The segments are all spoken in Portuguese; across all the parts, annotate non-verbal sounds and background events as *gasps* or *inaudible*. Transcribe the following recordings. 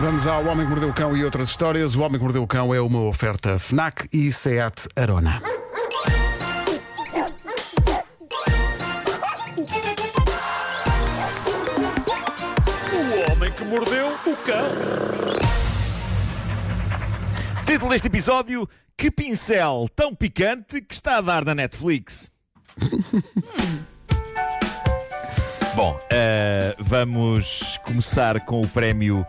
Vamos ao Homem que Mordeu o Cão e outras histórias. O Homem que Mordeu o Cão é uma oferta FNAC e SEAT Arona. O homem que mordeu o cão. Título deste episódio: Que pincel tão picante que está a dar na Netflix. *laughs* Bom, eh, vamos começar com o prémio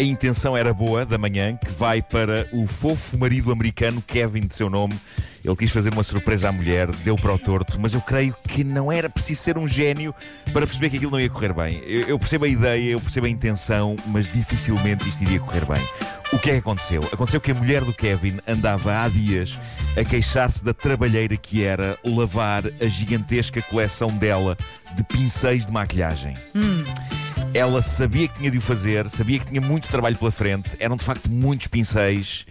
A Intenção Era Boa da manhã, que vai para o fofo marido americano Kevin, de seu nome. Ele quis fazer uma surpresa à mulher, deu para o torto, mas eu creio que não era preciso ser um gênio para perceber que aquilo não ia correr bem. Eu, eu percebo a ideia, eu percebo a intenção, mas dificilmente isto iria correr bem. O que é que aconteceu? Aconteceu que a mulher do Kevin andava há dias a queixar-se da trabalheira que era lavar a gigantesca coleção dela de pincéis de maquilhagem. Ela sabia que tinha de o fazer, sabia que tinha muito trabalho pela frente, eram de facto muitos pincéis.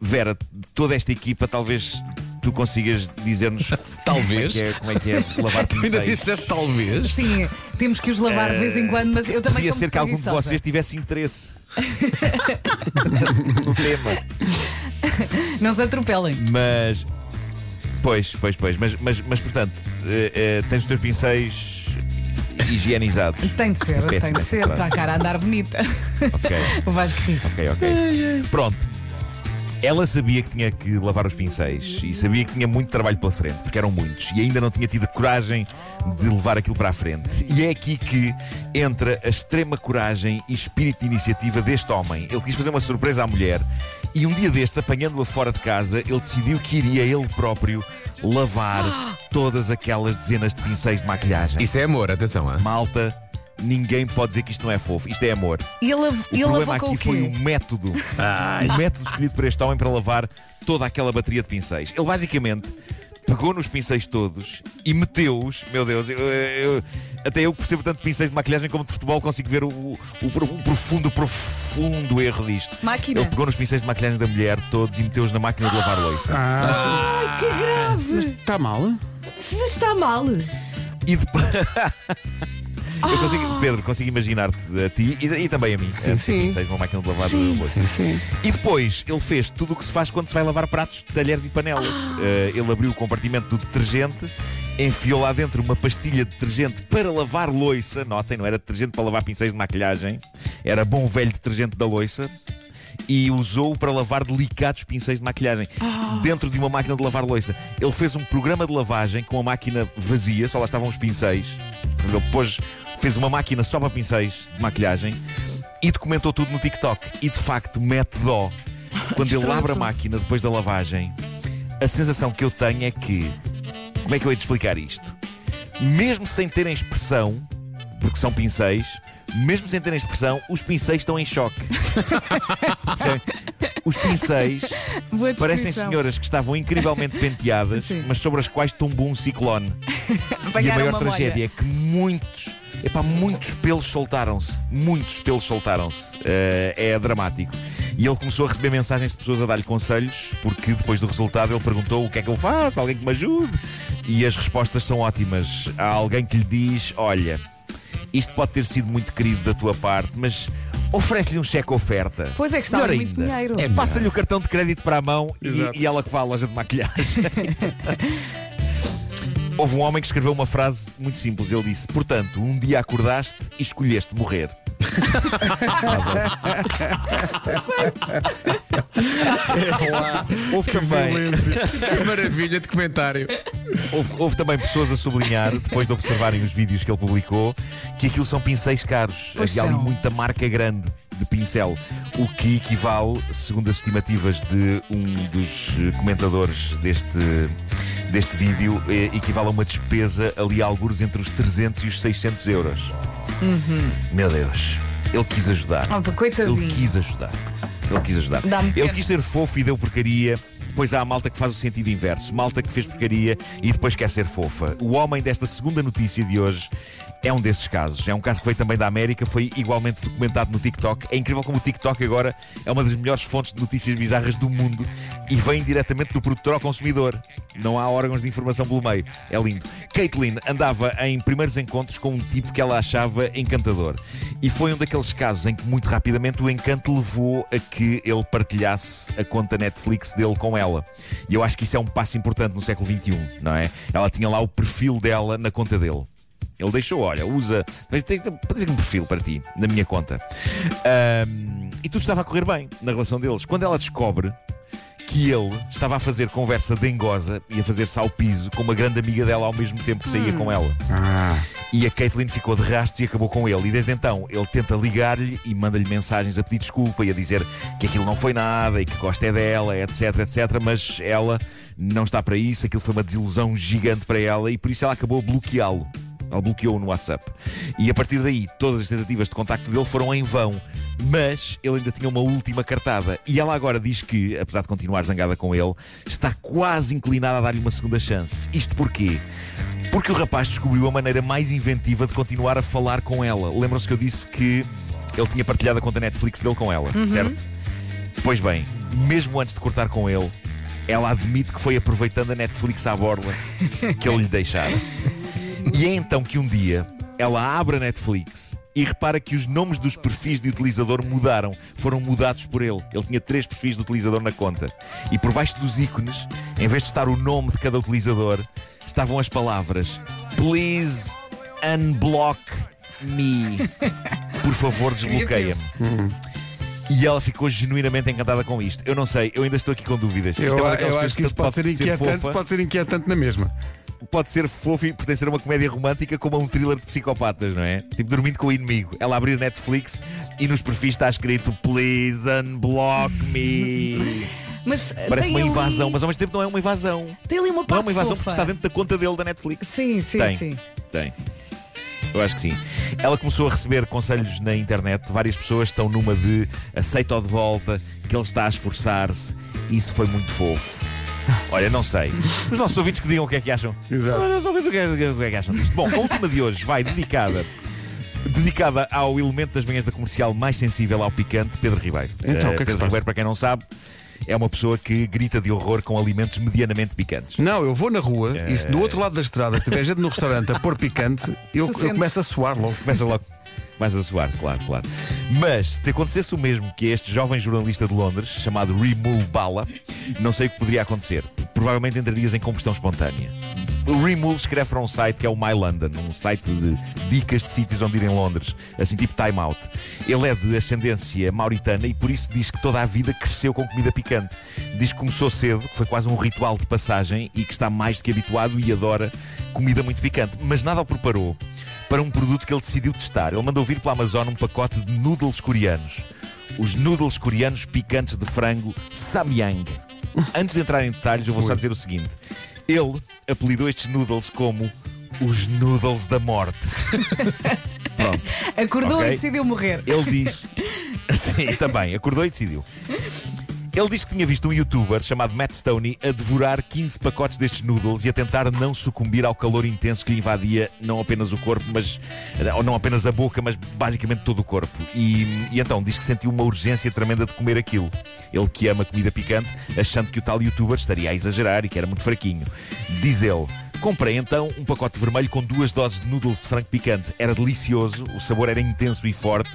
Vera, toda esta equipa, talvez tu consigas dizer-nos *laughs* Talvez. como é que é, como é, que é lavar *laughs* Tu ainda pincéis. disseste talvez. Sim, temos que os lavar de vez em quando, mas eu também Podia ser que algum de vocês tivesse interesse *laughs* no tema. Não se atropelem. Mas. Pois, pois, pois. Mas, mas, mas portanto, eh, eh, tens os teus pincéis higienizados. Tem de ser, tem de ser, claro. para a cara andar bonita. Ok, *laughs* O Vasco ri. ok, ok. Pronto. Ela sabia que tinha que lavar os pincéis e sabia que tinha muito trabalho pela frente, porque eram muitos, e ainda não tinha tido coragem de levar aquilo para a frente. E é aqui que entra a extrema coragem e espírito de iniciativa deste homem. Ele quis fazer uma surpresa à mulher e um dia destes, apanhando-a fora de casa, ele decidiu que iria ele próprio lavar *gasps* todas aquelas dezenas de pincéis de maquilhagem. Isso é amor, atenção. ah. Malta, ninguém pode dizer que isto não é fofo. Isto é amor. E ele, O ele problema aqui o foi o método. *laughs* O método escolhido por este homem para lavar toda aquela bateria de pincéis. Ele basicamente pegou nos pincéis todos e meteu-os. Meu Deus, eu- eu- até eu que percebo tanto de pincéis de maquilhagem como de futebol consigo ver o, o- o profundo, profundo erro disto. Máquina. Ele pegou nos pincéis de maquilhagem da mulher todos e meteu-os na máquina de lavar louça. Ah, Que grave! está mal? Se está mal. E depois. *laughs* Eu consigo, Pedro, consigo imaginar-te a ti e, e também a mim. Sim, a sim. pincéis numa máquina de lavar louça. Sim, sim. E depois ele fez tudo o que se faz quando se vai lavar pratos, talheres e panelas. Eh, ele abriu o compartimento do detergente, enfiou lá dentro uma pastilha de detergente para lavar loiça. Notem, não era detergente para lavar pincéis de maquilhagem, era bom velho detergente da loiça. E usou para lavar delicados pincéis de maquilhagem dentro de uma máquina de lavar loiça. Ele fez um programa de lavagem com a máquina vazia, só lá estavam os pincéis. Ele pôs, fez uma máquina só para pincéis de maquilhagem e documentou tudo no TikTok. E de facto mete dó. Quando ele abre a máquina depois da lavagem, a sensação que eu tenho é que. Como é que eu hei de explicar isto? Mesmo sem terem expressão, porque são pincéis, mesmo sem terem expressão, os pincéis estão em choque. *laughs* Os pincéis parecem senhoras que estavam incrivelmente penteadas, Sim. mas sobre as quais tombou um ciclone. *laughs* E a maior tragédia molha. é que muitos, epá, muitos pelos soltaram-se. Muitos pelos soltaram-se. Eh, é dramático. E ele começou a receber mensagens de pessoas a dar-lhe conselhos, porque depois do resultado ele perguntou o que é que eu faço, alguém que me ajude. E as respostas são ótimas. Há alguém que lhe diz: Olha, isto pode ter sido muito querido da tua parte, mas oferece-lhe um cheque oferta. Pois é que está Melhor muito dinheiro. É Passa-lhe o cartão de crédito para a mão e, e ela que vai à loja de maquilhagem. *laughs* Houve um homem que escreveu uma frase muito simples. Ele disse: Portanto, um dia acordaste e escolheste morrer. Houve também, *laughs* Que maravilha de comentário. houve, houve também pessoas a sublinhar, depois de observarem os vídeos que ele publicou, que aquilo são pincéis caros. Pois Havia ali muita marca grande de pincel, o que equivale, segundo as estimativas de um dos eh, comentadores deste, deste vídeo, eh, equivale a uma despesa ali a alguns entre os 300 e os 600 euros. Meu Deus, ele quis ajudar. Oh, pá, Ele quis ajudar. Ele quis ajudar. Dá-me Ele pena. quis ser fofo e deu porcaria. Depois há a malta que faz o sentido inverso. Malta que fez porcaria e depois quer ser fofa. O homem desta segunda notícia de hoje é um desses casos. É um caso que veio também da América, foi igualmente documentado no TikTok. É incrível como o TikTok agora é uma das melhores fontes de notícias bizarras do mundo e vem diretamente do produtor ao consumidor. Não há órgãos de informação pelo meio. É lindo. Caitlin andava em primeiros encontros com um tipo que ela achava encantador. E foi um daqueles casos em que muito rapidamente o encanto levou a que ele partilhasse a conta Netflix dele com ela. E eu acho que isso é um passo importante no século XXI, não é? Ela tinha lá o perfil dela na conta dele. Ele deixou, olha, usa. Tem, tem um perfil para ti, na minha conta. Ahm, e tudo estava a correr bem na relação deles. Quando ela descobre que ele estava a fazer conversa dengosa e a fazer-se ao piso com uma grande amiga dela ao mesmo tempo que saía com ela. Ah, E a Caitlin ficou de rastros e acabou com ele. E desde então ele tenta ligar-lhe e manda-lhe mensagens a pedir desculpa e a dizer que aquilo não foi nada e que gosta é dela, etc, etc. Mas ela não está para isso, aquilo foi uma desilusão gigante para ela e por isso ela acabou a bloqueá-lo. Ela bloqueou-o no WhatsApp. E a partir daí, todas as tentativas de contacto dele foram em vão. Mas ele ainda tinha uma última cartada. E ela agora diz que, apesar de continuar zangada com ele, está quase inclinada a dar-lhe uma segunda chance. Isto porquê? Porque o rapaz descobriu a maneira mais inventiva de continuar a falar com ela. Lembram-se que eu disse que ele tinha partilhado a conta Netflix dele com ela, certo? Pois bem, mesmo antes de cortar com ele, ela admite que foi aproveitando a Netflix à borla que ele lhe deixara. *laughs* E é então que um dia ela abre a Netflix e repara que os nomes dos perfis de utilizador mudaram, foram mudados por ele. Ele tinha três perfis de utilizador na conta. E por baixo dos ícones, em vez de estar o nome de cada utilizador, estavam as palavras Please unblock me. *laughs* Por favor, desbloqueia-me. E ela ficou genuinamente encantada com isto. Eu não sei, eu ainda estou aqui com dúvidas. eu, Isto é eu acho que isso tanto pode ser inquietante, fofa, pode ser inquietante na mesma. pode ser fofo e pertencer a uma comédia romântica como a um thriller de psicopatas, não é? Tipo dormindo com o inimigo. Ela abrir Netflix e nos perfis está escrito Please unblock me. *laughs* Mas Parece tem uma ali- invasão, mas ao mesmo tempo não é uma invasão. Tem ali uma Não é parte uma invasão fofa. porque está dentro da conta dele da Netflix. Sim, sim, Tem. sim. Tem. Eu acho que sim. Ela começou a receber conselhos na internet. Várias pessoas estão numa de aceita-o de volta, que ele está a esforçar-se. Isso foi muito fofo. Olha, não sei. *laughs* Os nossos ouvintes que digam o que é que acham. Exato. Os nossos ouvintes o que é, o que é que acham disto. Bom, a última de hoje vai dedicada. Dedicada ao elemento das manhãs da comercial mais sensível ao picante, Pedro Ribeiro. Então, o que é que Pedro? Ribeiro, para quem não sabe, é uma pessoa que grita de horror com alimentos medianamente picantes. Não, eu vou na rua e se do outro lado da estrada, se tiver gente no restaurante a pôr picante, eu, eu começo a suar logo. Começa logo. Mais a soar, claro, claro. Mas se te acontecesse o mesmo que a este jovem jornalista de Londres, chamado Remul Bala, não sei o que poderia acontecer. Provavelmente entrarias em combustão espontânea. O Remul escreve para um site que é o My London, um site de dicas de sítios onde ir em Londres, assim tipo Time Out. Ele é de ascendência mauritana e por isso diz que toda a vida cresceu com comida picante. Diz que começou cedo, que foi quase um ritual de passagem e que está mais do que habituado e adora comida muito picante. Mas nada o preparou para um produto que ele decidiu testar. Ele mandou vir pela Amazon um pacote de noodles coreanos. Os noodles coreanos picantes de frango Samyang. Antes de entrar em detalhes, eu vou só dizer o seguinte: ele apelidou estes noodles como os noodles da morte. *laughs* Pronto. Acordou Ok. e decidiu morrer. Ele diz. Sim, também, acordou e decidiu. Ele diz que tinha visto um youtuber chamado Matt Stoney a devorar 15 pacotes destes noodles e a tentar não sucumbir ao calor intenso que lhe invadia não apenas o corpo, mas. ou não apenas a boca, mas basicamente todo o corpo. E, e então diz que sentiu uma urgência tremenda de comer aquilo. Ele que ama comida picante, achando que o tal youtuber estaria a exagerar e que era muito fraquinho. Diz ele. Comprei então um pacote vermelho com duas doses de noodles de frango picante. Era delicioso, o sabor era intenso e forte,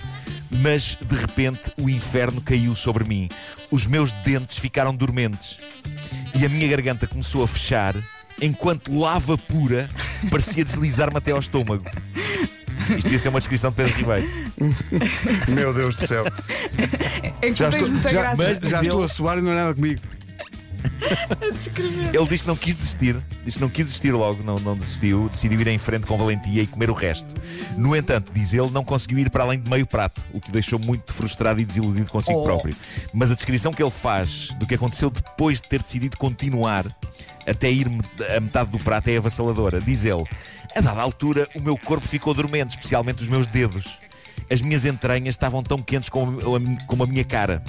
mas de repente o inferno caiu sobre mim. Os meus dentes ficaram dormentes e a minha garganta começou a fechar enquanto lava pura parecia deslizar-me até ao estômago. Isto ia ser uma descrição de Pedro Ribeiro. Meu Deus do céu. É que Já, estou, muita já, graça. mas- já estou a suar e não é nada comigo. *laughs* Ele diz que não quis desistir, diz que não quis desistir logo, não, não desistiu, decidiu ir em frente com valentia e comer o resto. No entanto, diz ele, não conseguiu ir para além de meio prato, o que o deixou muito frustrado e desiludido consigo Oh. próprio. Mas a descrição que ele faz do que aconteceu depois de ter decidido continuar até ir a metade do prato é avassaladora. Diz ele, a dada altura o meu corpo ficou dormente, especialmente os meus dedos. As minhas entranhas estavam tão quentes como a, como a minha cara.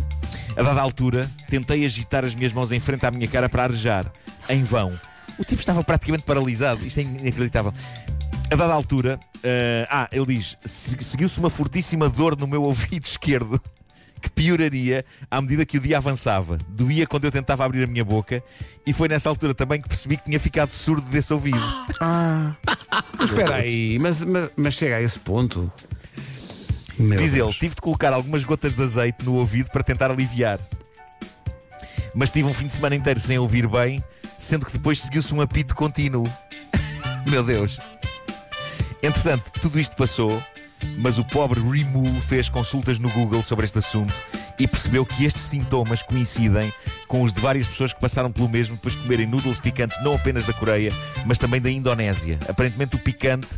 A dada altura, tentei agitar as minhas mãos em frente à minha cara para arejar. Em vão. O tipo estava praticamente paralisado. Isto é inacreditável. A dada altura, eh, ah, ele diz: "Se- seguiu-se uma fortíssima dor no meu ouvido *laughs* esquerdo. Que pioraria à medida que o dia avançava. Doía quando eu tentava abrir a minha boca, e foi nessa altura também que percebi que tinha ficado surdo desse ouvido. *laughs* Espera aí, mas, mas, mas chega a esse ponto. Meu Diz ele: Deus. tive de colocar algumas gotas de azeite no ouvido para tentar aliviar. Mas tive um fim de semana inteiro sem ouvir bem, sendo que depois seguiu-se um apito contínuo. *laughs* Meu Deus. Entretanto, tudo isto passou, mas o pobre Remul fez consultas no Google sobre este assunto e percebeu que estes sintomas coincidem com os de várias pessoas que passaram pelo mesmo depois de comerem noodles picantes não apenas da Coreia, mas também da Indonésia. Aparentemente o picante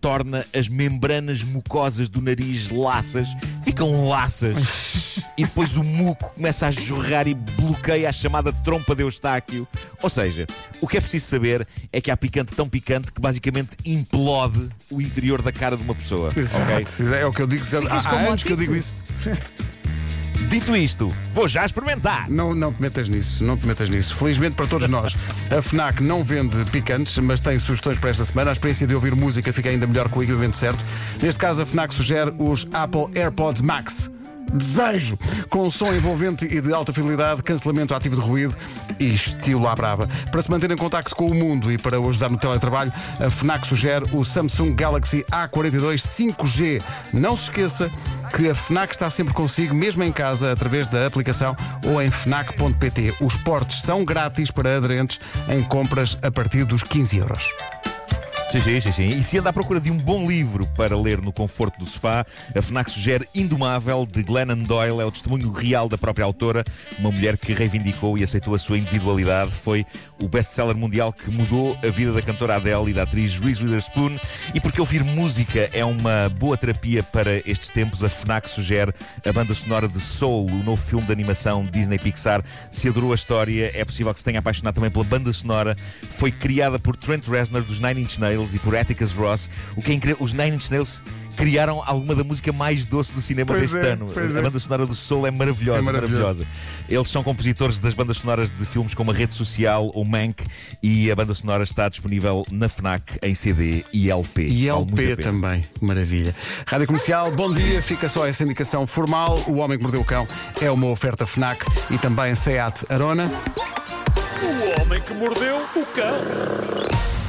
torna as membranas mucosas do nariz laças, ficam laças, e depois o muco começa a jorrar e bloqueia a chamada trompa de Eustáquio. Ou seja, o que é preciso saber é que há picante tão picante que basicamente implode o interior da cara de uma pessoa. Exato, é o que eu digo. Há, anos que eu digo isso. *laughs* Dito isto, vou já experimentar. Não, não te metas nisso, não te metas nisso. Felizmente para todos nós, a FNAC não vende picantes, mas tem sugestões para esta semana. A experiência de ouvir música fica ainda melhor com o equipamento certo. Neste caso, a FNAC sugere os Apple AirPods Max. Desejo! Com som envolvente e de alta fidelidade, cancelamento ativo de ruído e estilo à brava. Para se manter em contacto com o mundo e para o ajudar no teletrabalho, a FNAC sugere o Samsung Galaxy A42 5G. Não se esqueça que a FNAC está sempre consigo, mesmo em casa, através da aplicação ou em FNAC.pt. Os portes são grátis para aderentes em compras a partir dos 15 euros. Sim, sim, sim, sim. E se anda à procura de um bom livro para ler no conforto do sofá, a FNAC sugere Indomável, de Glennon Doyle. É o testemunho real da própria autora, uma mulher que reivindicou e aceitou a sua individualidade. Foi o best-seller mundial que mudou a vida da cantora Adele e da atriz Reese Witherspoon. E porque ouvir música é uma boa terapia para estes tempos, a FNAC sugere a banda sonora de Soul, o novo filme de animação Disney Pixar. Se adorou a história, é possível que se tenha apaixonado também pela banda sonora. Foi criada por Trent Reznor dos Nine Inch Nails e por Atticus Ross. O que é incrível, os Nine Inch Nails criaram alguma da música mais doce do cinema Pois deste é, ano. a é. banda sonora do Soul é maravilhosa, É maravilhosa. Eles são compositores das bandas sonoras de filmes como A Rede Social ou Mank e a banda sonora está disponível na FNAC em CD e LP. E LP também, maravilha. Rádio Comercial, bom dia. Fica só essa indicação formal. O Homem que Mordeu o Cão é uma oferta FNAC e também SEAT Arona. O homem que mordeu o cão.